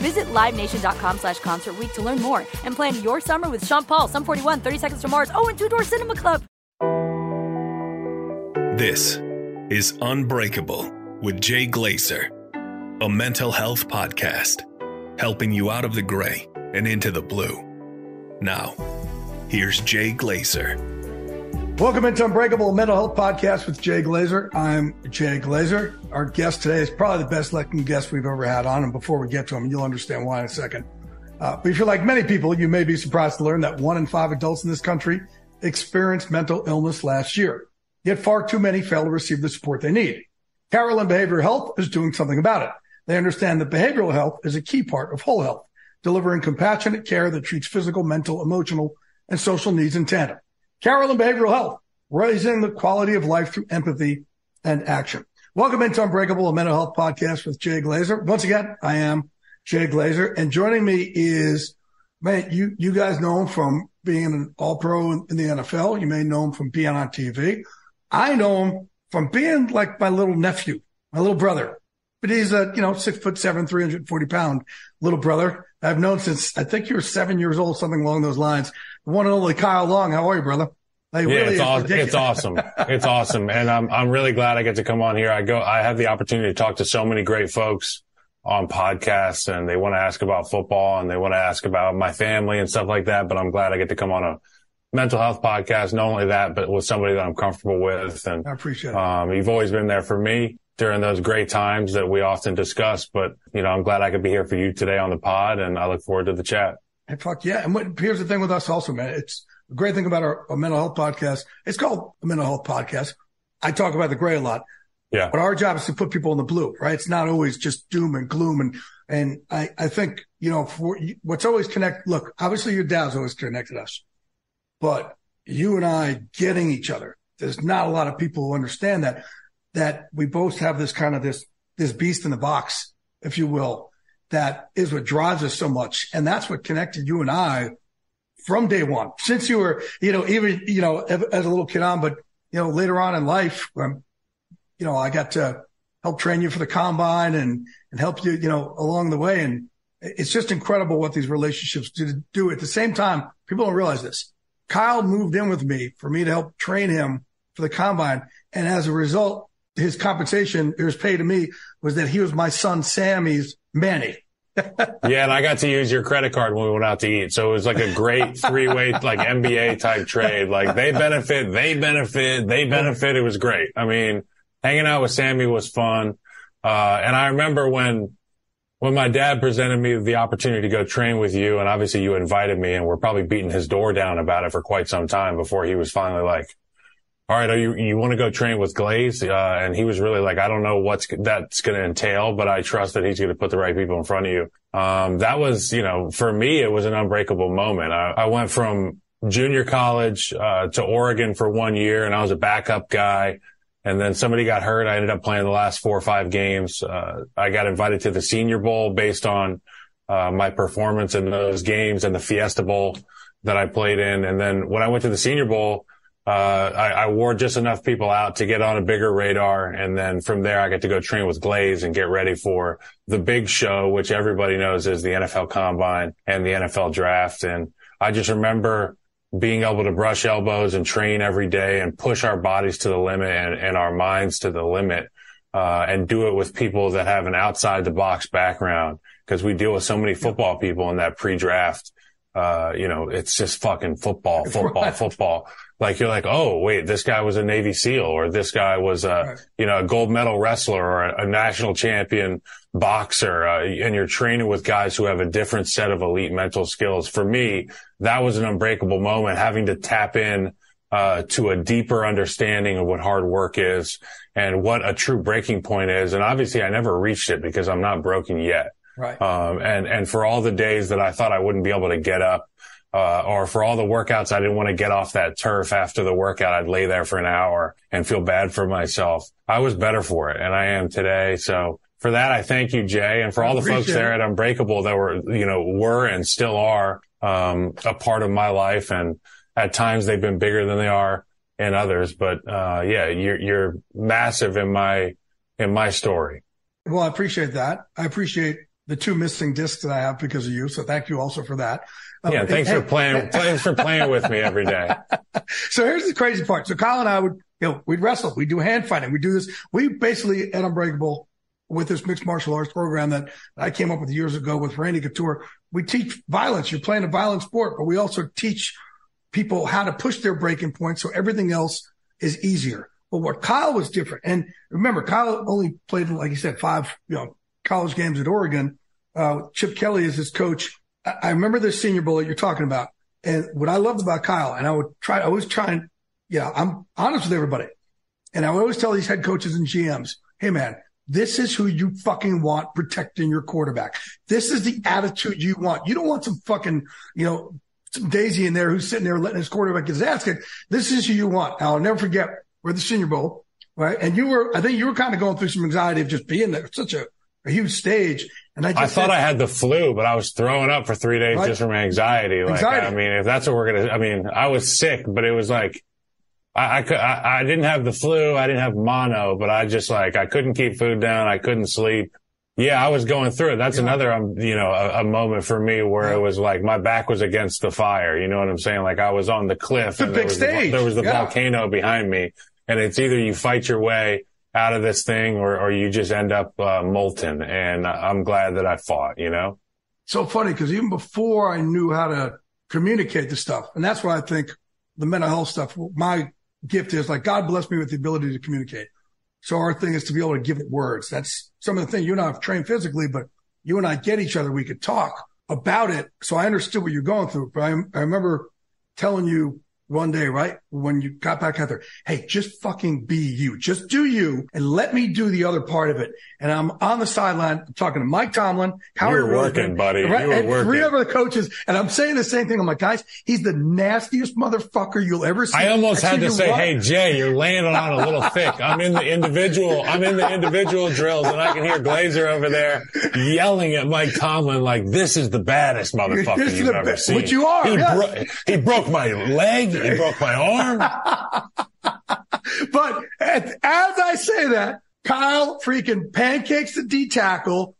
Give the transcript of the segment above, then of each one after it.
Visit LiveNation.com slash Concert to learn more and plan your summer with Sean Paul, Sum 41, 30 Seconds to Mars, oh, and Two Door Cinema Club. This is Unbreakable with Jay Glazer, a mental health podcast helping you out of the gray and into the blue. Now, here's Jay Glazer. Welcome into Unbreakable Mental Health Podcast with Jay Glazer. I'm Jay Glazer. Our guest today is probably the best looking guest we've ever had on. And before we get to him, you'll understand why in a second. Uh, but if you're like many people, you may be surprised to learn that one in five adults in this country experienced mental illness last year. Yet far too many fail to receive the support they need. Carelon Behavioral Health is doing something about it. They understand that behavioral health is a key part of whole health, delivering compassionate care that treats physical, mental, emotional, and social needs in tandem. Carelon Behavioral Health, raising the quality of life through empathy and action. Welcome into Unbreakable, a mental health podcast with Jay Glazer. Once again, I am Jay Glazer and joining me is, man, you, you guys know him from being an all pro in the NFL. You may know him from being on TV. I know him from being like my little nephew, my little brother. But he's a, you know, six foot seven, 340 pound little brother. I've known since I think you were seven years old, something along those lines. One and only Kyle Long. How are you, brother? Like, yeah, really it's, awesome. it's awesome. It's awesome. And I'm, I'm really glad I get to come on here. I go, I have the opportunity to talk to so many great folks on podcasts and they want to ask about football and they want to ask about my family and stuff like that. But I'm glad I get to come on a mental health podcast. Not only that, but with somebody that I'm comfortable with. And I appreciate it. Um, you've always been there for me during those great times that we often discuss. But, you know, I'm glad I could be here for you today on the pod and I look forward to the chat. Hey, fuck yeah. And what, here's the thing with us also, man. It's a great thing about our, our mental health podcast. It's called a mental health podcast. I talk about the gray a lot. Yeah. But our job is to put people in the blue, right? It's not always just doom and gloom. And, and I, I think, you know, for what's always connect, look, obviously your dad's always connected us, but you and I getting each other. There's not a lot of people who understand that, that we both have this kind of this, this beast in the box, if you will, that is what drives us so much. And that's what connected you and I from day one, since you were, you know, even, you know, as a little kid on, but, you know, later on in life, um, you know, I got to help train you for the combine and, and help you, you know, along the way. And it's just incredible what these relationships do, do. At the same time, people don't realize this. Kyle moved in with me for me to help train him for the combine. And as a result, his compensation, his paid to me was that he was my son Sammy's Manny. yeah, and I got to use your credit card when we went out to eat. So it was like a great three-way, like NBA type trade. Like they benefit, they benefit, they benefit. It was great. I mean, hanging out with Sammy was fun. Uh, and I remember when, when my dad presented me the opportunity to go train with you, and obviously you invited me, and we're probably beating his door down about it for quite some time before he was finally like, all right, you, you want to go train with Glaze? Uh, and he was really like, I don't know what's that's going to entail, but I trust that he's going to put the right people in front of you. Um, that was, you know, for me, it was an unbreakable moment. I, I went from junior college, uh, to Oregon for one year and I was a backup guy. And then somebody got hurt. I ended up playing the last four or five games. Uh, I got invited to the senior bowl based on, uh, my performance in those games and the fiesta bowl that I played in. And then when I went to the senior bowl, uh, I, I, wore just enough people out to get on a bigger radar. And then from there, I get to go train with Glaze and get ready for the big show, which everybody knows is the NFL combine and the NFL draft. And I just remember being able to brush elbows and train every day and push our bodies to the limit and, and our minds to the limit. Uh, and do it with people that have an outside the box background because we deal with so many football people in that pre-draft. Uh, you know, it's just fucking football, football, football. Like you're like, oh wait, this guy was a Navy SEAL, or this guy was a right. you know a gold medal wrestler or a, a national champion boxer, uh, and you're training with guys who have a different set of elite mental skills. For me, that was an unbreakable moment, having to tap in uh, to a deeper understanding of what hard work is and what a true breaking point is. And obviously, I never reached it because I'm not broken yet. Right. Um, and and for all the days that I thought I wouldn't be able to get up uh, or for all the workouts, I didn't want to get off that turf after the workout. I'd lay there for an hour and feel bad for myself. I was better for it and I am today. So for that, I thank you, Jay. And for all the folks there at Unbreakable that were, you know, were and still are, um, a part of my life. And at times they've been bigger than they are in others. But, uh, yeah, you're, you're massive in my, in my story. Well, I appreciate that. I appreciate the two missing discs that I have because of you. So thank you also for that. Um, yeah, thanks for playing. thanks for playing with me every day. So here's the crazy part. So Kyle and I would, you know, we'd wrestle, we do hand fighting, we do this. We basically at Unbreakable with this mixed martial arts program that I came up with years ago with Randy Couture. We teach violence. You're playing a violent sport, but we also teach people how to push their breaking points so everything else is easier. But what Kyle was different. And remember, Kyle only played, like you said, five, you know, college games at Oregon. Uh, Chip Kelly is his coach I remember this senior bowl that you're talking about. And what I loved about Kyle, and I would try, I was trying, yeah, I'm honest with everybody. And I would always tell these head coaches and GMs, Hey man, this is who you fucking want protecting your quarterback. This is the attitude you want. You don't want some fucking, you know, some Daisy in there who's sitting there letting his quarterback get his ass kicked. This is who you want. I'll never forget we're the senior bowl, right? And you were, I think you were kind of going through some anxiety of just being there. Such a, a huge stage. And I, I thought said, I had the flu, but I was throwing up for three days right? just from anxiety. Like, anxiety. I mean, if that's what we're going to, I mean, I was sick, but it was like, I, I, could, I, I didn't have the flu. I didn't have mono, but I just like, I couldn't keep food down. I couldn't sleep. Yeah, I was going through it. That's yeah. another, um, you know, a, a, moment for me where yeah. it was like my back was against the fire. You know what I'm saying? Like I was on the cliff it's and there was, the, there was the yeah. volcano behind me and it's either you fight your way out of this thing or, or you just end up uh, molten. And I'm glad that I fought, you know? So funny because even before I knew how to communicate the stuff, and that's why I think the mental health stuff, my gift is like God bless me with the ability to communicate. So our thing is to be able to give it words. That's some of the thing you and I have trained physically, but you and I get each other. We could talk about it. So I understood what you're going through. But I, I remember telling you one day, right? When you got back out there, hey, just fucking be you. Just do you and let me do the other part of it. And I'm on the sideline talking to Mike Tomlin, Howard you were working, buddy. Right? You were and working. three other coaches. And I'm saying the same thing. I'm like, guys, he's the nastiest motherfucker you'll ever see. I almost had to say, what? hey, Jay, you're laying it on a little thick. I'm in the individual, I'm in the individual drills and I can hear Glazer over there yelling at Mike Tomlin like, this is the baddest motherfucker you've ever seen. Which you are. He, yes. bro- he broke my leg. He broke my arm. but as I say that, Kyle freaking pancakes the D tackle,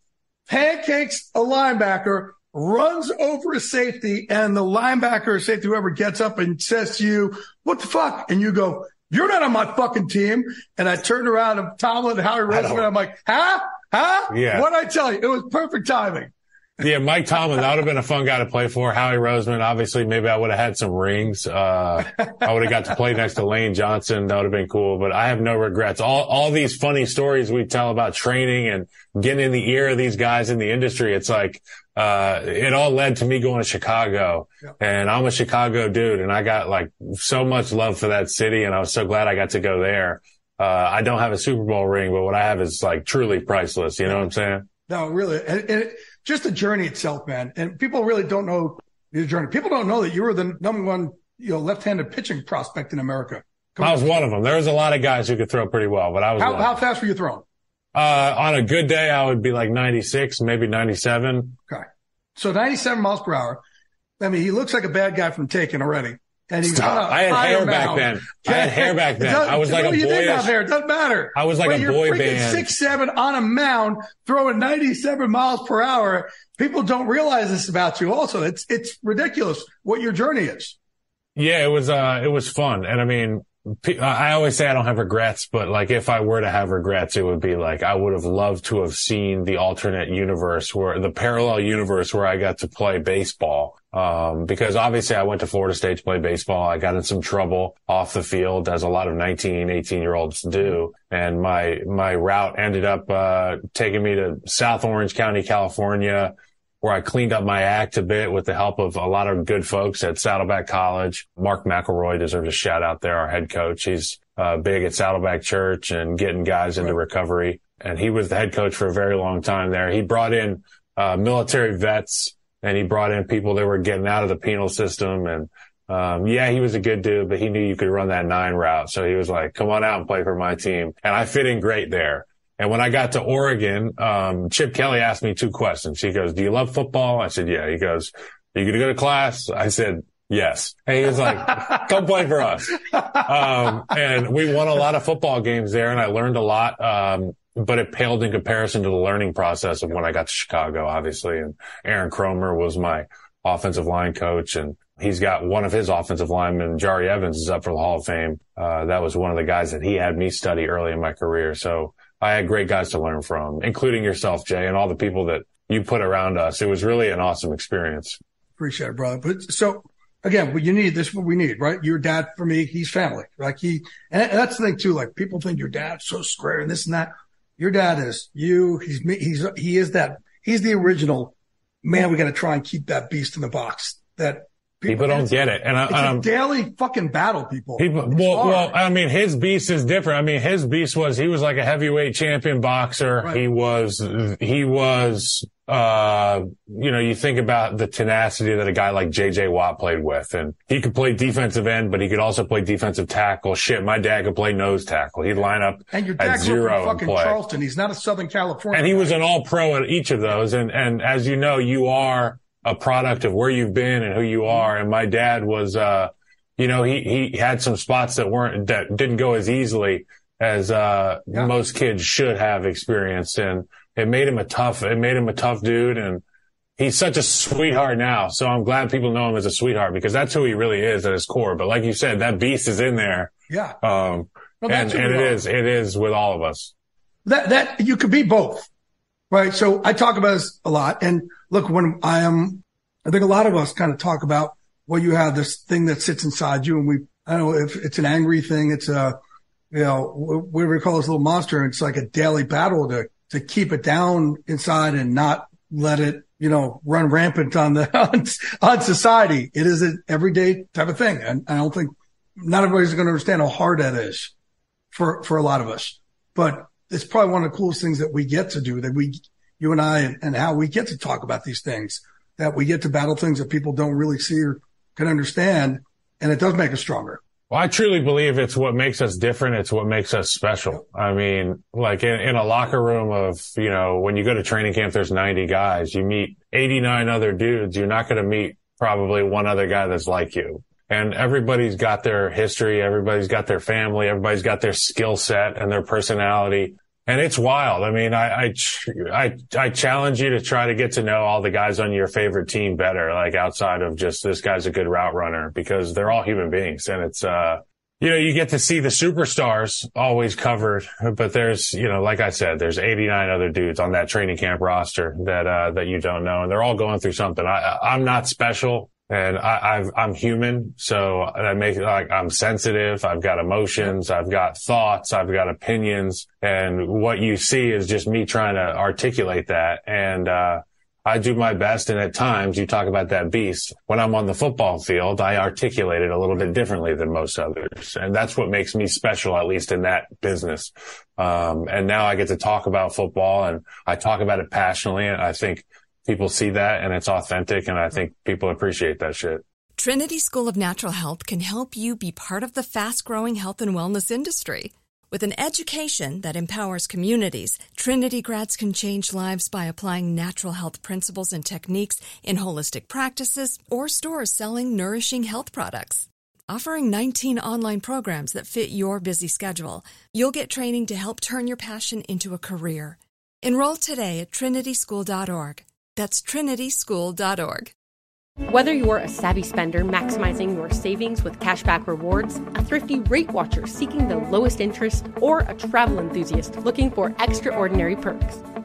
pancakes a linebacker, runs over a safety, and the linebacker or safety, whoever gets up and says to you, what the fuck? And you go, you're not on my fucking team. And I turned around and Tomlin and Howie Roseman, I'm like, huh? Huh? Yeah. What'd I tell you? It was perfect timing. Yeah, Mike Tomlin, that would have been a fun guy to play for. Howie Roseman, obviously, maybe I would have had some rings. Uh, I would have got to play next to Lane Johnson. That would have been cool, but I have no regrets. All, all these funny stories we tell about training and getting in the ear of these guys in the industry. It's like, uh, it all led to me going to Chicago and I'm a Chicago dude and I got like so much love for that city and I was so glad I got to go there. Uh, I don't have a Super Bowl ring, but what I have is like truly priceless. You know what I'm saying? No, really. And, and just the journey itself, man. And people really don't know your journey. People don't know that you were the number one, you know, left-handed pitching prospect in America. Come I was on. one of them. There was a lot of guys who could throw pretty well, but I was. How, how fast were you throwing? Uh, on a good day, I would be like 96, maybe 97. Okay. So 97 miles per hour. I mean, he looks like a bad guy from Taken already. He's Stop. I had hair back then. I had hair back then. I was like a boy. You have hair. It doesn't matter. I was like but a boy band. Six seven on a mound, throwing ninety seven miles per hour. People don't realize this about you. Also, it's it's ridiculous what your journey is. Yeah, it was uh, it was fun, and I mean, I always say I don't have regrets, but like if I were to have regrets, it would be like I would have loved to have seen the alternate universe where the parallel universe where I got to play baseball. Um, because obviously I went to Florida State to play baseball. I got in some trouble off the field as a lot of 19, 18 year olds do. And my, my route ended up, uh, taking me to South Orange County, California where I cleaned up my act a bit with the help of a lot of good folks at Saddleback College. Mark McElroy deserves a shout out there, our head coach. He's uh, big at Saddleback Church and getting guys into recovery. And he was the head coach for a very long time there. He brought in uh, military vets and he brought in people that were getting out of the penal system. And um, yeah, he was a good dude, but he knew you could run that nine route. So he was like, come on out and play for my team. And I fit in great there. And when I got to Oregon, um, Chip Kelly asked me two questions. He goes, do you love football? I said, yeah. He goes, are you going to go to class? I said, yes. And he was like, come play for us. Um, and we won a lot of football games there and I learned a lot. Um, but it paled in comparison to the learning process of when I got to Chicago, obviously. And Aaron Kromer was my offensive line coach and he's got one of his offensive linemen, Jahri Evans is up for the Hall of Fame. Uh, that was one of the guys that he had me study early in my career. So I had great guys to learn from, including yourself, Jay, and all the people that you put around us. It was really an awesome experience. Appreciate it, brother. But so again, what you need, this is what we need, right? Your dad for me, he's family. Like he, and that's the thing too. Like people think your dad's so square and this and that. Your dad is you. He's me. He's, he is that. He's the original man. We got to try and keep that beast in the box that People, people don't get it. And I, it's a daily fucking battle, people. People, well, well, I mean, his beast is different. I mean, his beast was, he was like a heavyweight champion boxer. Right. He was, he was, uh, you know, you think about the tenacity that a guy like JJ Watt played with and he could play defensive end, but he could also play defensive tackle. Shit, my dad could play nose tackle. He'd line up and your dad at zero fucking. Charleston. He's not a Southern California. And he was an all pro at each of those. And, and as you know, you are, a product of where you've been and who you are. And my dad was, uh, you know, he, he had some spots that weren't, that didn't go as easily as, uh, yeah. most kids should have experienced. And it made him a tough, it made him a tough dude. And he's such a sweetheart now. So I'm glad people know him as a sweetheart because that's who he really is at his core. But like you said, that beast is in there. Yeah. Um, well, and, and it is, it is with all of us. That, that you could be both. Right. So I talk about this a lot and, look, when I am, I think a lot of us kind of talk about well, you have this thing that sits inside you and we, I don't know if it's an angry thing. It's a, you know, whatever we call this little monster. It's like a daily battle to, to keep it down inside and not let it, you know, run rampant on the, on, on society. It is an everyday type of thing. And I don't think not everybody's going to understand how hard that is for, for a lot of us, but it's probably one of the coolest things that we get to do that we you and I and, and how we get to talk about these things, that we get to battle things that people don't really see or can understand. And it does make us stronger. Well, I truly believe it's what makes us different. It's what makes us special. I mean, like in, in, a locker room of, you know, when you go to training camp, there's 90 guys. You meet 89 other dudes. You're not going to meet probably one other guy that's like you. And everybody's got their history. Everybody's got their family. Everybody's got their skill set and their personality and it's wild. I mean, I, I, I, I, challenge you to try to get to know all the guys on your favorite team better, like outside of just this guy's a good route runner because they're all human beings. And it's, uh, you know, you get to see the superstars always covered, but there's, you know, like I said, there's 89 other dudes on that training camp roster that, uh, that you don't know. And they're all going through something. I, I'm not special and I, am human, so that makes like I'm sensitive. I've got emotions. I've got thoughts. I've got opinions, and what you see is just me trying to articulate that. And uh, I do my best. And at times, you talk about that beast. When I'm on the football field, I articulate it a little bit differently than most others, and that's what makes me special, at least in that business. Um, and now I get to talk about football, and I talk about it passionately. And I think people see that and it's authentic. And I think people appreciate that shit. Trinity School of Natural Health can help you be part of the fast growing health and wellness industry. With an education that empowers communities, Trinity grads can change lives by applying natural health principles and techniques in holistic practices or stores selling nourishing health products. offering 19 online programs that fit your busy schedule. You'll get training to help turn your passion into a career. Enroll today at trinityschool.org. That's trinityschool.org. Whether you're a savvy spender maximizing your savings with cashback rewards, a thrifty rate watcher seeking the lowest interest, or a travel enthusiast looking for extraordinary perks,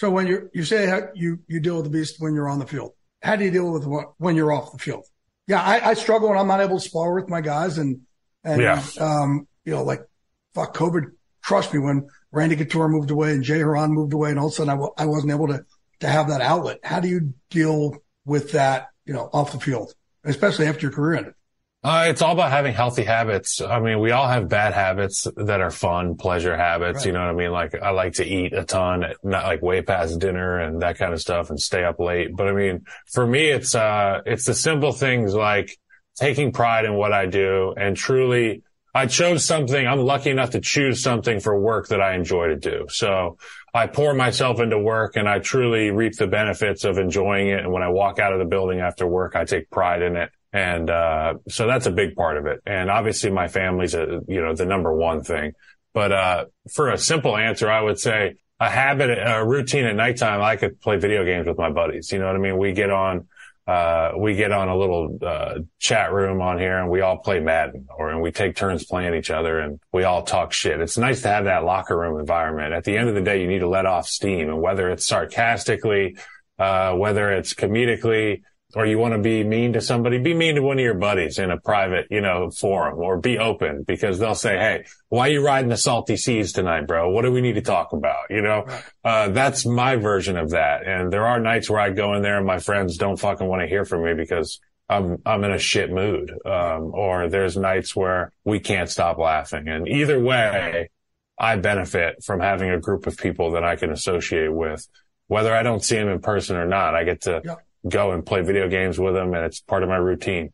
So when you you say how you you deal with the beast when you're on the field, how do you deal with what when you're off the field? Yeah, I, I struggle when I'm not able to spar with my guys, and and Yeah. um, you know, like fuck, COVID crushed me when Randy Couture moved away and Jay Hieron moved away, and all of a sudden I w- I wasn't able to to have that outlet. How do you deal with that? You know, off the field, especially after your career ended. Uh, it's all about having healthy habits. I mean, we all have bad habits that are fun, pleasure habits. Right. You know what I mean? Like I like to eat a ton, not like way past dinner and that kind of stuff and stay up late. But I mean, for me, it's, uh, it's the simple things like taking pride in what I do and truly I chose something. I'm lucky enough to choose something for work that I enjoy to do. So I pour myself into work and I truly reap the benefits of enjoying it. And when I walk out of the building after work, I take pride in it. And, uh, so that's a big part of it. And obviously my family's a, you know, the number one thing. But, uh, for a simple answer, I would say a habit, a routine at nighttime, I could play video games with my buddies. You know what I mean? We get on, uh, we get on a little, uh, chat room on here and we all play Madden or, and we take turns playing each other and we all talk shit. It's nice to have that locker room environment. At the end of the day, you need to let off steam and whether it's sarcastically, uh, whether it's comedically, or you want to be mean to somebody, be mean to one of your buddies in a private, you know, forum or be open because they'll say, Hey, why are you riding the salty seas tonight, bro? What do we need to talk about? You know, uh, that's my version of that. And there are nights where I go in there and my friends don't fucking want to hear from me because I'm, I'm in a shit mood. Um, or there's nights where we can't stop laughing. And either way, I benefit from having a group of people that I can associate with, whether I don't see them in person or not. I get to Yeah. Go and play video games with him, and it's part of my routine.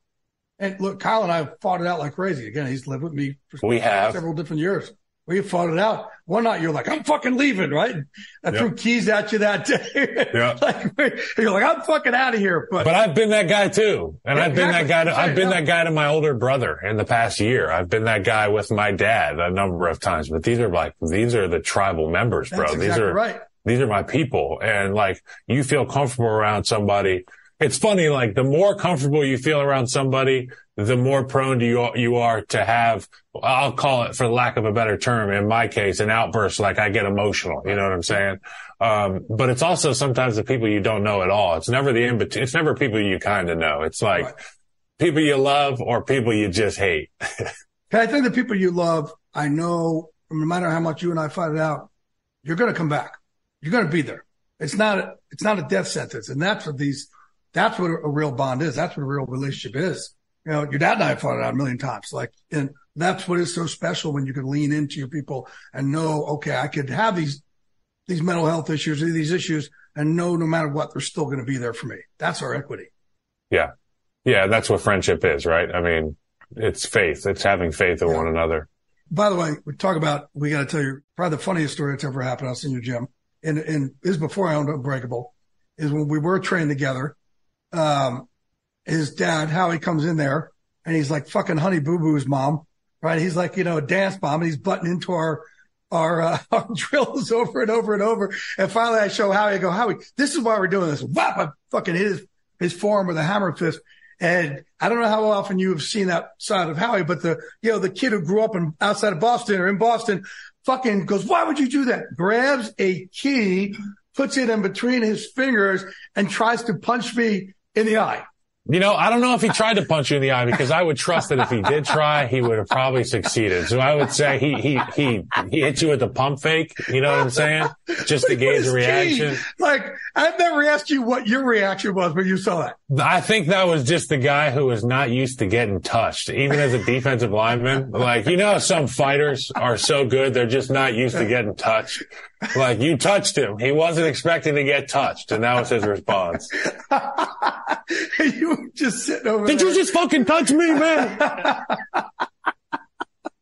And look, Kyle and I have fought it out like crazy. Again, he's lived with me for We have. several different years. We fought it out. One night you're like, I'm fucking leaving, right? I Yep. threw keys at you that day. Yeah. like, you're like, I'm fucking out of here. But, But I've been that guy too. And Yeah, I've been that guy to, I've been that guy to my older brother in the past year. I've been that guy with my dad a number of times, but these are like, these are the tribal members, bro. that's these exactly are, right. These are my people. And like, you feel comfortable around somebody. It's funny, like the more comfortable you feel around somebody, the more prone to you, you are to have, I'll call it for lack of a better term, in my case, an outburst, like I get emotional. You know what I'm saying? Um, but it's also sometimes the people you don't know at all. It's never the in between. It's never people you kind of know. It's like Right. people you love or people you just hate. I think the people you love, I know no matter how much you and I fight it out, you're going to come back. You're going to be there. It's not, a, it's not a death sentence. And that's what these, that's what a, real bond is. That's what a real relationship is. You know, your dad and I have fought it out a million times. Like, and that's what is so special when you can lean into your people and know, okay, I could have these, these mental health issues, these issues and know no matter what, they're still going to be there for me. That's our equity. Yeah. Yeah. That's what friendship is, right? I mean, it's faith. It's having faith in Yeah. one another. By the way, we talk about, we got to tell you probably the funniest story that's ever happened us in your gym. And, and is before I owned Unbreakable is when we were trained together. Um, his dad, Howie comes in there and he's like fucking honey boo boo's mom, right? He's like, you know, a dance bomb and he's butting into our, our, uh, our drills over and over and over. And finally I show Howie, I go, Howie, this is why we're doing this. Whap! I fucking hit his, his forearm with a hammer fist. And I don't know how often you have seen that side of Howie, but the, you know, the kid who grew up in outside of Boston or in Boston fucking goes, why would you do that? Grabs a key puts it in between his fingers and tries to punch me in the eye. You know, I don't know if he tried to punch you in the eye because I would trust that if he did try, he would have probably succeeded. So I would say he he he he hit you with the pump fake. You know what I'm saying? Just to gauge a reaction. Like I've never asked you what your reaction was when you saw that. I think that was just the guy who was not used to getting touched, even as a defensive lineman. Like you know, some fighters are so good they're just not used to getting touched. Like you touched him. He wasn't expecting to get touched. And that was his response. you were just sitting over Did there. you just fucking touch me, man?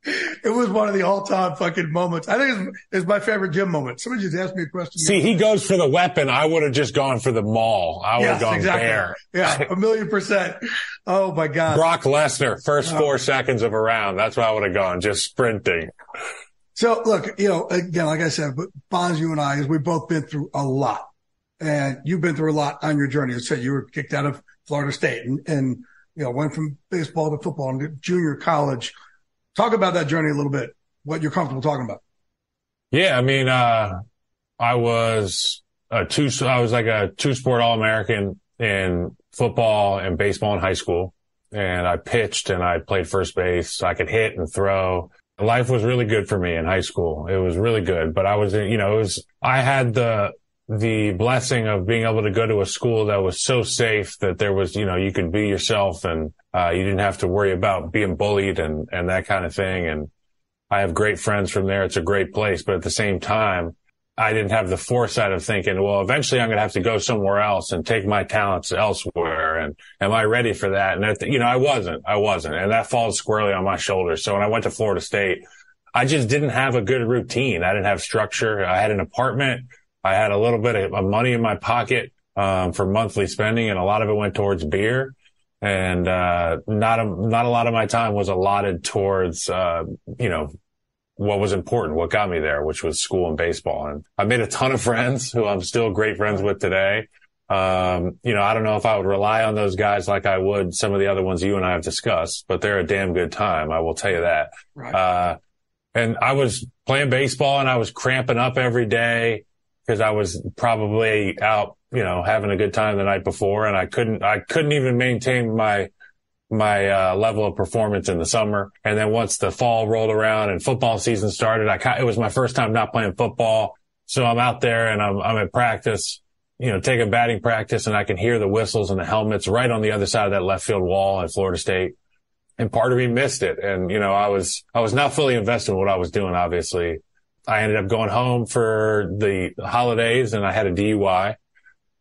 it was one of the all time fucking moments. I think it's, it's my favorite gym moment. Somebody just asked me a question. See, he goes for the weapon. I would have just gone for the mall. I would have yes, gone exactly. bare. Yeah, a million percent. Oh my God. Brock Lesnar, first oh. four seconds of a round. That's where I would have gone, just sprinting. So look, you know, again, like I said, but Bonds, you and I, is we've both been through a lot and you've been through a lot on your journey. I said you were kicked out of Florida State and, and, you know, went from baseball to football and junior college. Talk about that journey a little bit, what you're comfortable talking about. Yeah. I mean, uh, I was a two, I was like a two sport All American in football and baseball in high school. And I pitched and I played first base. I could hit and throw. Life was really good for me in high school. It was really good, but I was, you know, it was, I had the, the blessing of being able to go to a school that was so safe that there was, you know, you could be yourself and, uh, you didn't have to worry about being bullied and, and that kind of thing. And I have great friends from there. It's a great place, but at the same time, I didn't have the foresight of thinking, well, eventually I'm going to have to go somewhere else and take my talents elsewhere. And am I ready for that? And, you know, I wasn't, I wasn't. And that falls squarely on my shoulders. So when I went to Florida State, I just didn't have a good routine. I didn't have structure. I had an apartment. I had a little bit of money in my pocket, um, for monthly spending and a lot of it went towards beer. And, uh, not a, not a lot of my time was allotted towards, uh, you know, what was important, what got me there, which was school and baseball. And I made a ton of friends who I'm still great friends with today. Um, you know, I don't know if I would rely on those guys like I would some of the other ones you and I have discussed, but they're a damn good time. I will tell you that. Right. Uh, and I was playing baseball and I was cramping up every day because I was probably out, you know, having a good time the night before and I couldn't, I couldn't even maintain my, my uh, level of performance in the summer. And then once the fall rolled around and football season started, I it was my first time not playing football. So I'm out there and I'm, I'm at practice, you know, taking batting practice and I can hear the whistles and the helmets right on the other side of that left field wall at Florida State. And part of me missed it. And, you know, I was, I was not fully invested in what I was doing, obviously. I ended up going home for the holidays and I had a DUI,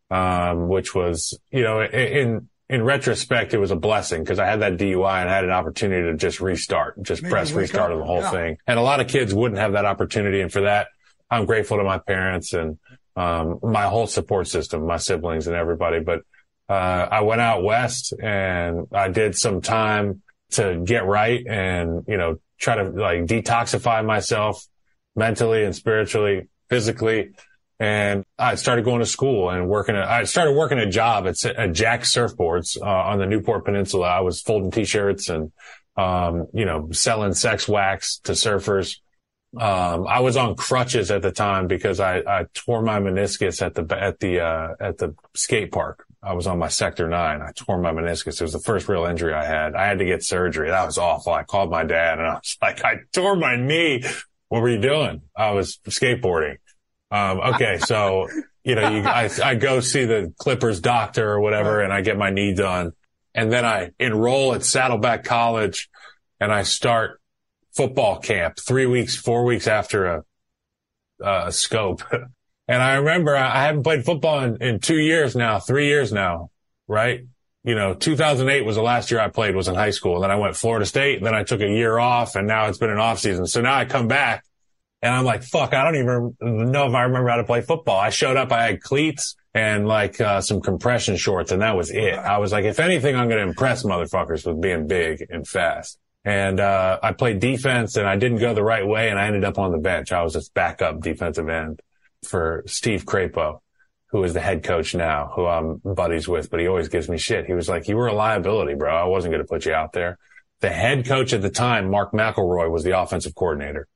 um, which was, you know, in, in retrospect, it was a blessing because I had that DUI and I had an opportunity to just restart, just Maybe press restart of the whole Yeah. thing. And a lot of kids wouldn't have that opportunity. And for that, I'm grateful to my parents and, um, my whole support system, my siblings and everybody. But, uh, I went out west and I did some time to get right and, you know, try to like detoxify myself mentally and spiritually, physically. And I started going to school and working. At, I started working a job at, at Jack Surfboards uh, on the Newport Peninsula. I was folding t-shirts and, um, you know, selling sex wax to surfers. Um, I was on crutches at the time because I, I tore my meniscus at the, at the, uh, at the skate park. I was on my sector nine. I tore my meniscus. It was the first real injury I had. I had to get surgery. That was awful. I called my dad and I was like, I tore my knee. What were you doing? I was skateboarding. Um, okay. So, you know, you, I, I go see the Clippers doctor or whatever and I get my knee done and then I enroll at Saddleback College and I start football camp three weeks, four weeks after a, a scope. And I remember I haven't played football in, in two years now, three years now, right? You know, 2008 was the last year I played was in high school. And Then I went Florida State. Then I took a year off and now it's been an off season. So now I come back and I'm like, fuck, I don't even know if I remember how to play football. I showed up, I had cleats and like, uh, some compression shorts and that was it. I was like, if anything, I'm going to impress motherfuckers with being big and fast. And, uh, I played defense and I didn't go the right way and I ended up on the bench. I was just backup defensive end for Steve Crapo, who is the head coach now, who I'm buddies with, but he always gives me shit. He was like, you were a liability, bro. I wasn't going to put you out there. The head coach at the time, Mark McElroy was the offensive coordinator.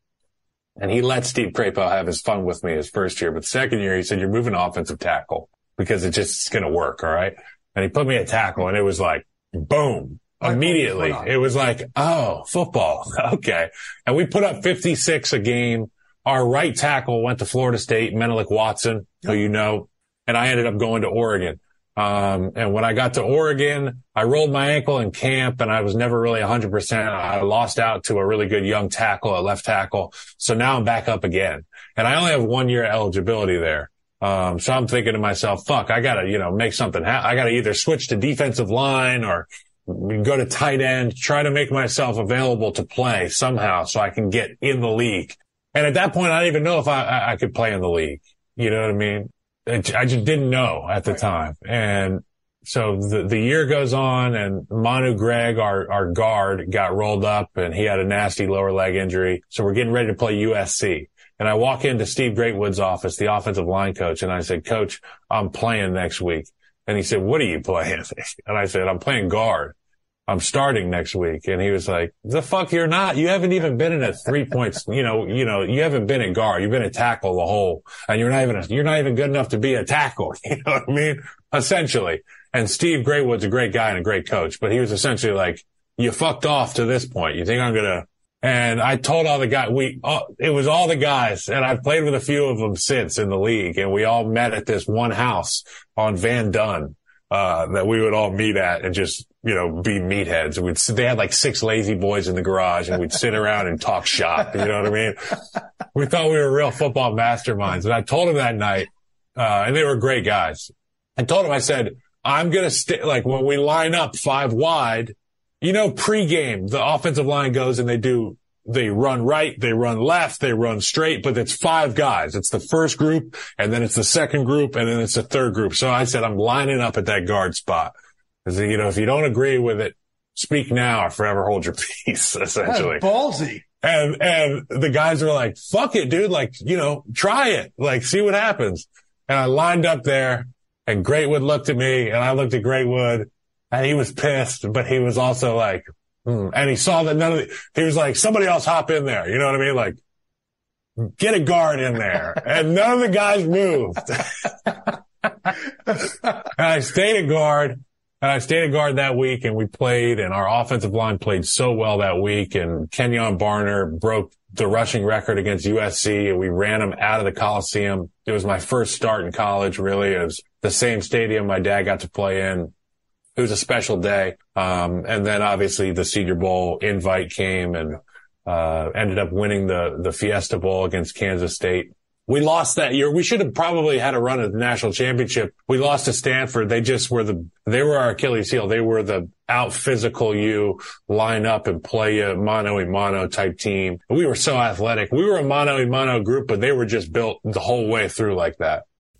And he let Steve Crapo have his fun with me his first year. But second year, he said, you're moving offensive tackle because it just is going to work. All right. And he put me at tackle and it was like, boom, immediately. It was like, oh, football. Okay. And we put up 56 a game. Our right tackle went to Florida State, Menelik Watson, yep. who you know, and I ended up going to Oregon. Um, and when I got to Oregon, I rolled my ankle in camp and I was never really 100%. I lost out to a really good young tackle at left tackle. So now I'm back up again and I only have one year eligibility there. Um, so I'm thinking to myself, fuck, I gotta, you know, make something happen. I gotta either switch to defensive line or go to tight end, try to make myself available to play somehow so I can get in the league. And at that point, I didn't even know if I, I could play in the league. You know what I mean? I just didn't know at the time. And so the, the year goes on and Manu Gregg, our, our guard got rolled up and he had a nasty lower leg injury. So we're getting ready to play USC. And I walk into Steve Greatwood's office, the offensive line coach, and I said, coach, I'm playing next week. And he said, what are you playing? And I said, I'm playing guard. I'm starting next week. And he was like, the fuck you're not. You haven't even been in a three points, you know, you know, you haven't been a guard. You've been a tackle the whole, and you're not even, a, you're not even good enough to be a tackle. You know what I mean? Essentially. And Steve Greatwood's a great guy and a great coach, but he was essentially like, you fucked off to this point. You think I'm going to, and I told all the guys, we, uh, it was all the guys and I've played with a few of them since in the league and we all met at this one house on Van Dunn uh, that we would all meet at and just, you know, be meatheads. We'd, they had like six lazy boys in the garage and we'd sit around and talk shop. You know what I mean? We thought we were real football masterminds. And I told him that night, uh, and they were great guys. I told him, I said, I'm going to stay, like when we line up five wide, you know, pregame, the offensive line goes and they do they run right, they run left, they run straight, but it's five guys. It's the first group and then it's the second group and then it's the third group. So I said, I'm lining up at that guard spot. Cause you know, if you don't agree with it, speak now or forever hold your peace, essentially. That's ballsy. And, and the guys are like, fuck it, dude. Like, you know, try it. Like, see what happens. And I lined up there and Greatwood looked at me and I looked at Greatwood and he was pissed, but he was also like. Mm. And he saw that none of the, he was like, somebody else hop in there. You know what I mean? Like, get a guard in there. and none of the guys moved. and I stayed a guard and I stayed a guard that week and we played and our offensive line played so well that week and Kenjon Barner broke the rushing record against USC and we ran them out of the Coliseum. It was my first start in college, really. It was the same stadium my dad got to play in it was a special day. Um, and then obviously the Senior Bowl invite came and, uh, ended up winning the, the Fiesta Bowl against Kansas State. We lost that year. We should have probably had a run at the national championship. We lost to Stanford. They just were the, they were our Achilles heel. They were the out physical you, line up and play a mono a mono type team. We were so athletic. We were a mono a mono group, but they were just built the whole way through like that.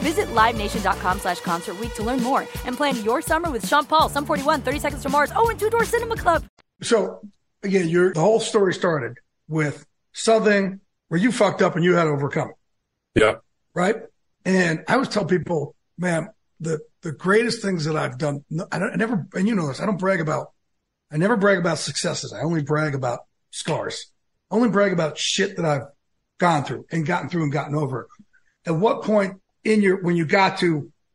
Visit LiveNation.com slash Concert Week to learn more and plan your summer with Sean Paul, Sum 41, 30 Seconds to Mars, oh, and Two Door Cinema Club. So, again, your the whole story started with something where you fucked up and you had to overcome it. Yeah. Right? And I always tell people, man, the, the greatest things that I've done. I, don't, I never, and you know this, I don't brag about, I never brag about successes. I only brag about scars. I only brag about shit that I've gone through and gotten through and gotten over. At what point in your, when you got to,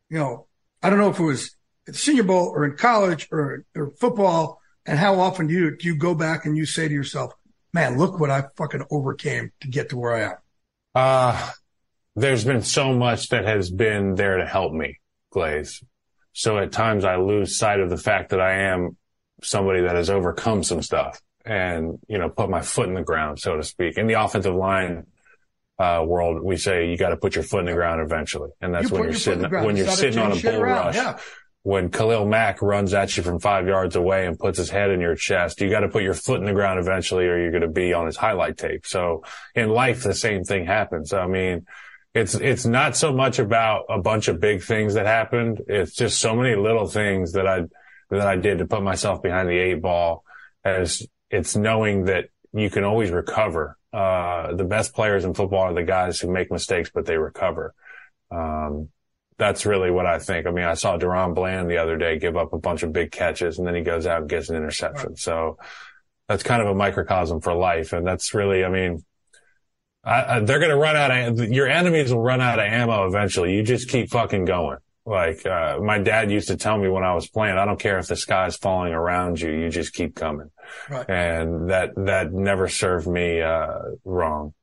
you know, I don't know if it was at the senior bowl or in college or, or football and how often do you, do you go back and you say to yourself, man, look what I fucking overcame to get to where I am? Uh, there's been so much that has been there to help me, Glaze. So at times I lose sight of the fact that I am somebody that has overcome some stuff and, you know, put my foot in the ground, so to speak. In the offensive line, uh, world, we say you got to put your foot in the ground eventually. And that's You when you're your foot in sitting, when You you're sitting on a bull around. rush. Yeah. When Khalil Mack runs at you from five yards away and puts his head in your chest, you got to put your foot in the ground eventually or you're going to be on his highlight tape. So in life, the same thing happens. I mean, it's, it's not so much about a bunch of big things that happened. It's just so many little things that I, that I did to put myself behind the eight ball as it's knowing that you can always recover. Uh, the best players in football are the guys who make mistakes, but they recover. Um, that's really what I think. I mean, I saw DaRon Bland the other day give up a bunch of big catches and then he goes out and gets an interception. So that's kind of a microcosm for life. And that's really, I mean, I, I, they're going to run out of, your enemies will run out of ammo eventually. You just keep fucking going. Like, uh, my dad used to tell me when I was playing, I don't care if the sky's falling around you, you just keep coming. Right. And that, that never served me, uh, wrong.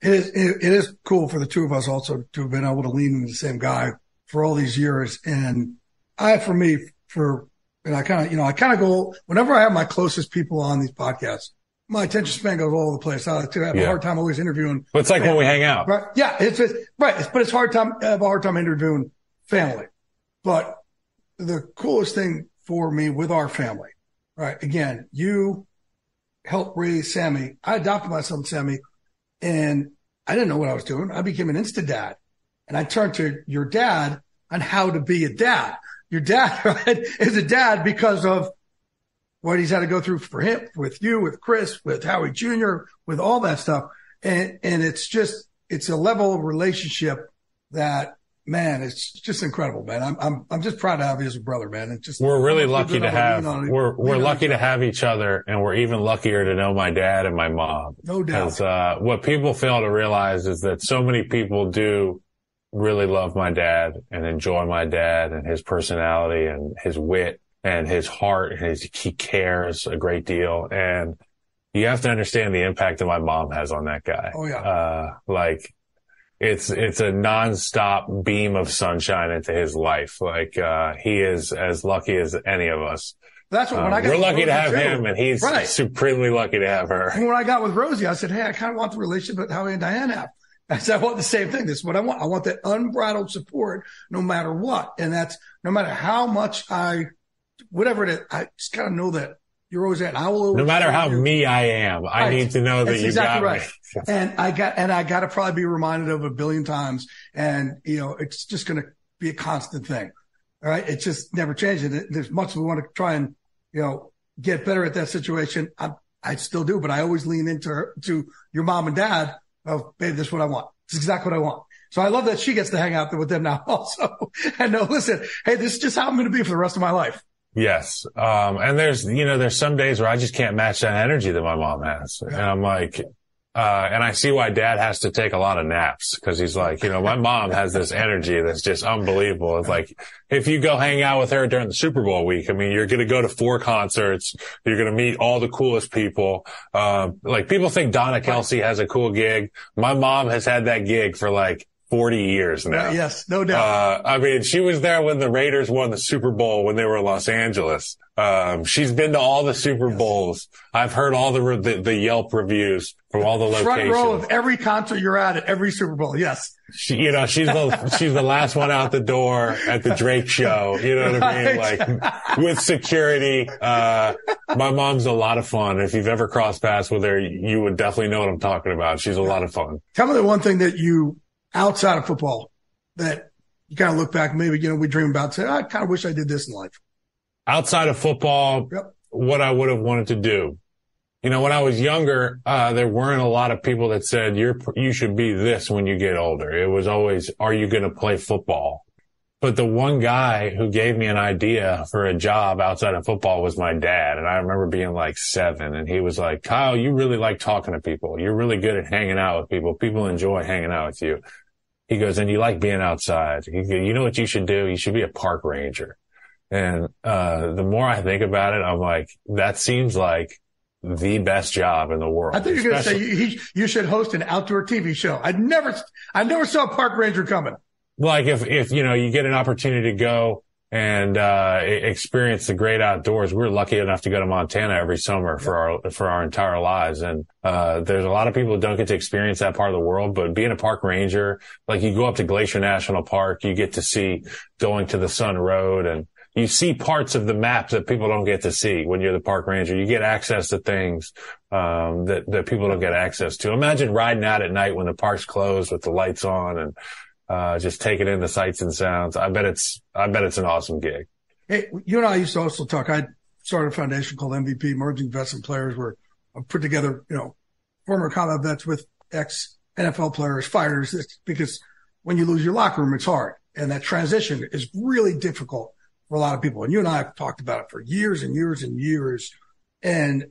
It is, it, it is cool for the two of us also to have been able to lean into the same guy for all these years. And I, for me, for, and I kind of, you know, I kind of go, whenever I have my closest people on these podcasts, my attention span goes all over the place. I have a hard time always interviewing. But it's like when we hang out. Right. Yeah. It's, it's right. It's, but it's hard time. I have a hard time interviewing family. But the coolest thing for me with our family, right? Again, you helped raise Sammy. I adopted my son Sammy and I didn't know what I was doing. I became an insta dad and I turned to your dad on how to be a dad. Your dad right, is a dad because of what he's had to go through for him, with you, with Chris, with Howie Jr., with all that stuff. And, and it's just, it's a level of relationship that, man, it's just incredible, man. I'm, I'm, I'm just proud to have you as a brother, man. It's just, We're really lucky to have, we're, we're lucky to have each other and we're even luckier to know my dad and my mom. No doubt. Uh, what people fail to realize is that so many people do really love my dad and enjoy my dad and his personality and his wit and his heart and his, he cares a great deal. And you have to understand the impact that my mom has on that guy. Oh, yeah. Uh, like it's, it's a nonstop beam of sunshine into his life. Like, uh, he is as lucky as any of us. That's what, when Um, I got we're lucky to have too. him and he's Right. supremely lucky to have her. And when I got with Rosie, I said, Hey, I kind of want the relationship that Howie and Diane have. I said, I want the same thing. This is what I want. I want that unbridled support no matter what. And that's no matter how much I, whatever it is, I just gotta know that you're always at. I will always No matter how you. me I am, I Right. need to know that That's you exactly got right. me. And I got, and I got to probably be reminded of a billion times. And, you know, it's just going to be a constant thing. All right. It's just never changing. There's much we want to try and, you know, get better at that situation. I, I still do, but I always lean into her, to your mom and dad of, babe, this is what I want. This is exactly what I want. So I love that she gets to hang out there with them now also. And no, listen, hey, this is just how I'm going to be for the rest of my life. Yes. Um, and there's, you know, there's some days where I just can't match that energy that my mom has. And I'm like, uh, and I see why dad has to take a lot of naps because he's like, you know, my mom has this energy that's just unbelievable. It's like, if you go hang out with her during the Super Bowl week, I mean, you're going to go to four concerts. You're going to meet all the coolest people. Um, like people think Donna Kelce has a cool gig. My mom has had that gig for like 40 years now. Yes, no doubt. Uh, I mean, she was there when the Raiders won the Super Bowl when they were in Los Angeles. Um, she's been to all the Super Bowls. I've heard all the, the, the Yelp reviews from all the Front row locations. of every concert you're at at every Super Bowl. Yes. She, you know, she's the, she's the last one out the door at the Drake show. You know what I mean? Like with security. Uh, my mom's a lot of fun. If you've ever crossed paths with her, you would definitely know what I'm talking about. She's a lot of fun. Tell me the one thing that you, outside of football, that you kind of look back, maybe, you know, we dream about, say, I kind of wish I did this in life. outside of football, Yep. what I would have wanted to do. You know, when I was younger, uh, there weren't a lot of people that said you're, you should be this when you get older. It was always, are you going to play football? But the one guy who gave me an idea for a job outside of football was my dad. And I remember being like seven and he was like, Kyle, you really like talking to people. You're really good at hanging out with people. People enjoy hanging out with you. He goes, and you like being outside. He, you know what you should do? You should be a park ranger. And, uh, the more I think about it, I'm like, that seems like the best job in the world. I think you're going to say you, you should host an outdoor TV show. I never, I never saw a park ranger coming like if, if, you know, you get an opportunity to go and, uh, experience the great outdoors. We're lucky enough to go to Montana every summer for our, for our entire lives. And, uh, there's a lot of people who don't get to experience that part of the world, but being a park ranger, like you go up to Glacier National Park, you get to see Going-to-the-Sun Road and, you see parts of the map that people don't get to see when you're the park ranger. You get access to things um, that that people don't get access to. Imagine riding out at night when the park's closed with the lights on and uh, just taking in the sights and sounds. I bet it's, I bet it's an awesome gig. Hey, you and I used to also talk. I started a foundation called MVP, Emerging Vets and Players, where I put together, you know, former combat vets with ex NFL players, fighters, because when you lose your locker room, it's hard. And that transition is really difficult for a lot of people. And you and I have talked about it for years and years and years. And,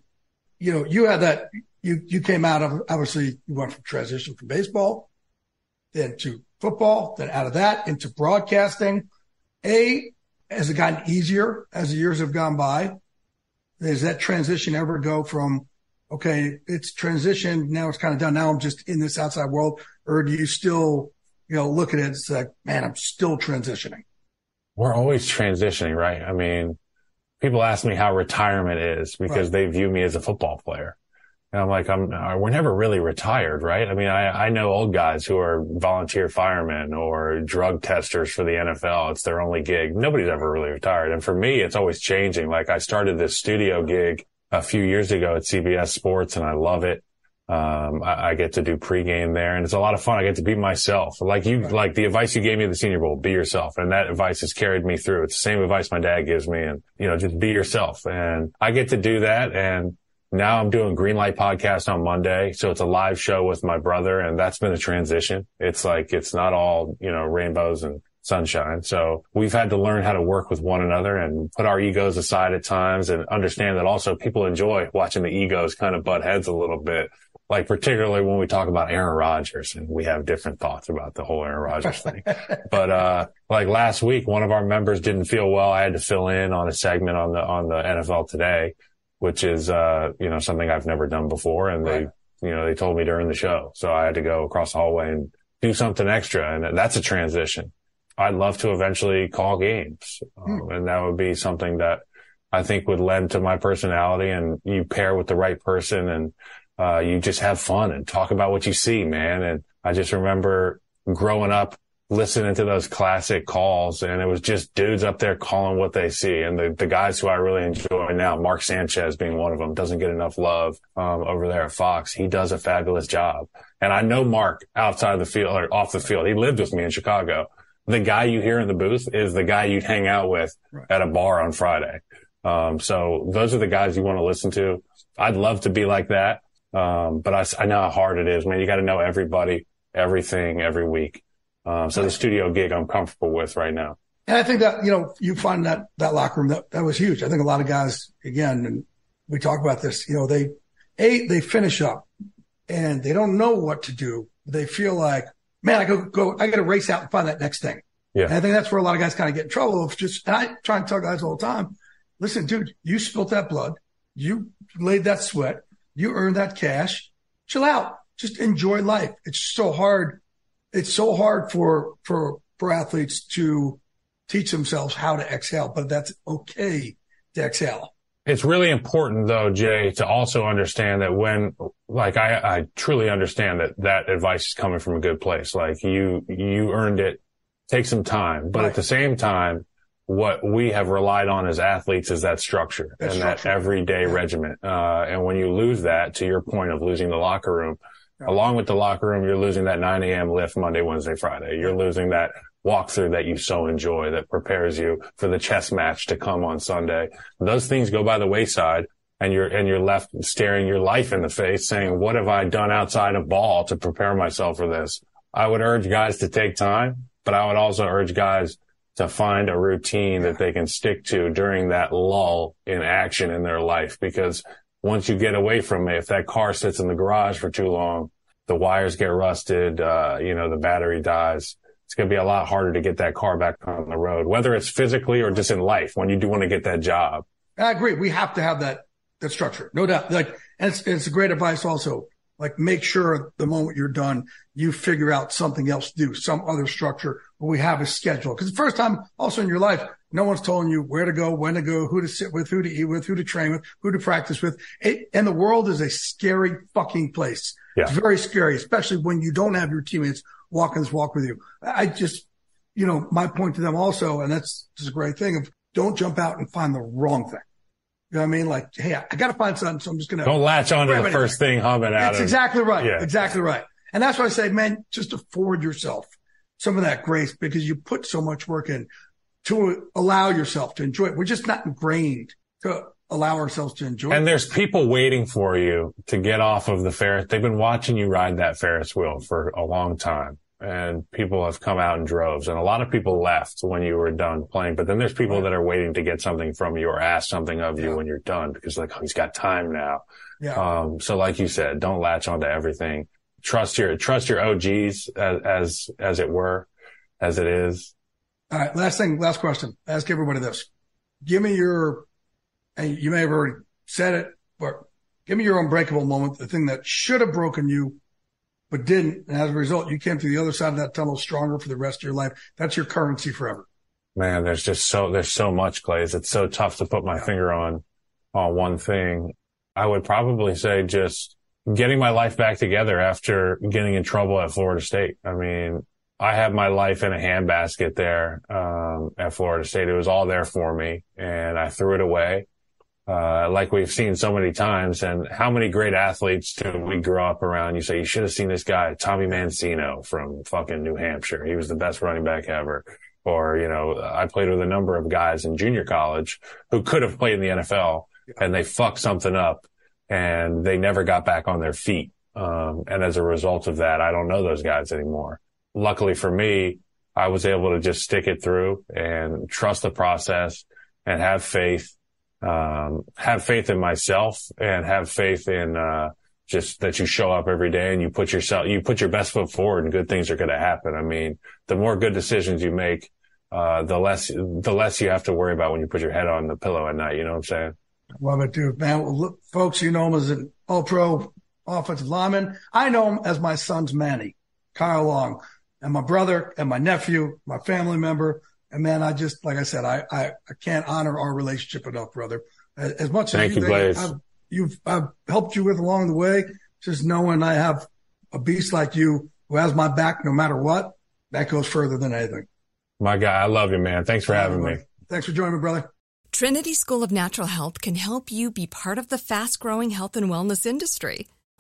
you know, you had that, you, you came out of, obviously you went from transition from baseball then to football, then out of that into broadcasting. A, has it gotten easier as the years have gone by? Does that transition ever go from, okay, it's transitioned. Now it's kind of done. Now I'm just in this outside world. Or do you still, you know, look at it and say, man, I'm still transitioning? We're always transitioning, right? I mean, people ask me how retirement is because right. they view me as a football player. And I'm like, I'm, uh, we're never really retired, right? I mean, I, I know old guys who are volunteer firemen or drug testers for the NFL. It's their only gig. Nobody's ever really retired. And for me, it's always changing. Like I started this studio gig a few years ago at CBS Sports and I love it. Um, I, I, get to do pregame there and it's a lot of fun. I get to be myself. Like you, right. like the advice you gave me at the senior bowl, be yourself. And that advice has carried me through. It's the same advice my dad gives me and, you know, just be yourself. And I get to do that. And now I'm doing Greenlight podcast on Monday. So it's a live show with my brother and that's been a transition. It's like, it's not all, you know, rainbows and sunshine. So we've had to learn how to work with one another and put our egos aside at times and understand that also people enjoy watching the egos kind of butt heads a little bit. Like particularly when we talk about Aaron Rodgers and we have different thoughts about the whole Aaron Rodgers thing. but, uh, like last week, one of our members didn't feel well. I had to fill in on a segment on the, on the NFL today which is, uh, you know, something I've never done before. And right. they, you know, they told me during the show. So I had to go across the hallway and do something extra. And that's a transition. I'd love to eventually call games. Hmm. Um, and that would be something that I think would lend to my personality and you pair with the right person and, uh, you just have fun and talk about what you see, man. And I just remember growing up listening to those classic calls and it was just dudes up there calling what they see. And the, the guys who I really enjoy now, Mark Sanchez being one of them, doesn't get enough love um, over there at Fox. He does a fabulous job. And I know Mark outside the field or off the field. He lived with me in Chicago. The guy you hear in the booth is the guy you'd hang out with right. at a bar on Friday. Um, so those are the guys you want to listen to. I'd love to be like that. Um, but I, I know how hard it is, man. You got to know everybody, everything every week. Um, so the studio gig I'm comfortable with right now. And I think that, you know, you find that, that locker room, that, that was huge. I think a lot of guys, again, and we talk about this, you know, they, A, they finish up and they don't know what to do. They feel like, man, I go, go, I got to race out and find that next thing. Yeah. And I think that's where a lot of guys kind of get in trouble of just, and I try and tell guys all the time, listen, dude, you spilt that blood. You laid that sweat. You earned that cash. Chill out. Just enjoy life. It's so hard it's so hard for, for, for athletes to teach themselves how to exhale, but that's okay to exhale. It's really important though, Jay, to also understand that when, like, I, I truly understand that that advice is coming from a good place. Like you, you earned it. Take some time, but right. at the same time, what we have relied on as athletes is that structure and structure. that everyday yeah. regiment. Uh, and when you lose that, to your point of losing the locker room, Along with the locker room, you're losing that 9 a.m. lift Monday, Wednesday, Friday. You're losing that walkthrough that you so enjoy that prepares you for the chess match to come on Sunday. Those things go by the wayside and you're, and you're left staring your life in the face saying, what have I done outside of ball to prepare myself for this? I would urge guys to take time, but I would also urge guys to find a routine that they can stick to during that lull in action in their life. Because once you get away from it, if that car sits in the garage for too long, the wires get rusted, uh, you know, the battery dies. It's going to be a lot harder to get that car back on the road, whether it's physically or just in life when you do want to get that job. I agree. We have to have that, that structure. No doubt. Like, and it's, it's great advice also. Like make sure the moment you're done, you figure out something else to do, some other structure we have a schedule. Cause the first time also in your life, no one's telling you where to go, when to go, who to sit with, who to eat with, who to train with, who to practice with. It, and the world is a scary fucking place. Yeah. It's very scary, especially when you don't have your teammates walking this walk with you. I just, you know, my point to them also, and that's just a great thing of don't jump out and find the wrong thing. You know what I mean? Like, hey, I, got to find something, so I'm just going to don't latch on to the first thing humming out. That's exactly right. Yeah. Exactly right. And that's why I say, man, just afford yourself some of that grace because you put so much work in to allow yourself to enjoy it. We're just not ingrained to allow ourselves to enjoy and it. there's people waiting for you to get off of the Ferris. They've been watching you ride that Ferris wheel for a long time and people have come out in droves and a lot of people left when you were done playing. But then there's people that are waiting to get something from you or ask something of you yeah. when you're done because like, oh, he's got time now. Yeah. Um, so like you said, don't latch onto everything. Trust your, trust your OGs as, as, as it were, as it is. All right. Last thing, last question. Ask everybody this. Give me your, and you may have already said it, but give me your unbreakable moment, the thing that should have broken you but didn't. And as a result, you came to the other side of that tunnel stronger for the rest of your life. That's your currency forever. Man, there's just so, there's so much Glaze. It's so tough to put my yeah. finger on, on one thing. I would probably say just getting my life back together after getting in trouble at Florida State. I mean, I had my life in a handbasket there, um, at Florida State. It was all there for me and I threw it away uh, like we've seen so many times. And how many great athletes do we grow up around? You say, you should have seen this guy, Tommy Mancino from fucking New Hampshire. He was the best running back ever. Or, you know, I played with a number of guys in junior college who could have played in the NFL and they fucked something up and they never got back on their feet. Um, and as a result of that, I don't know those guys anymore. Luckily for me, I was able to just stick it through and trust the process and have faith um, have faith in myself and have faith in, uh, just that you show up every day and you put yourself, you put your best foot forward and good things are going to happen. I mean, the more good decisions you make, uh, the less, the less you have to worry about when you put your head on the pillow at night. You know what I'm saying? Love it, dude, man. Well, look, folks, you know him as an all pro offensive lineman. I know him as my son's Manny, Kyle Long, and my brother and my nephew, my family member. And man, I just, like I said, I, I, I can't honor our relationship enough, brother. As much Thank as you, Glaze. I've, you've, I've helped you with along the way, just knowing I have a beast like you who has my back no matter what, that goes further than anything. My guy, I love you, man. Thanks for having me. Thanks for joining me, brother. Trinity School of Natural Health can help you be part of the fast growing health and wellness industry.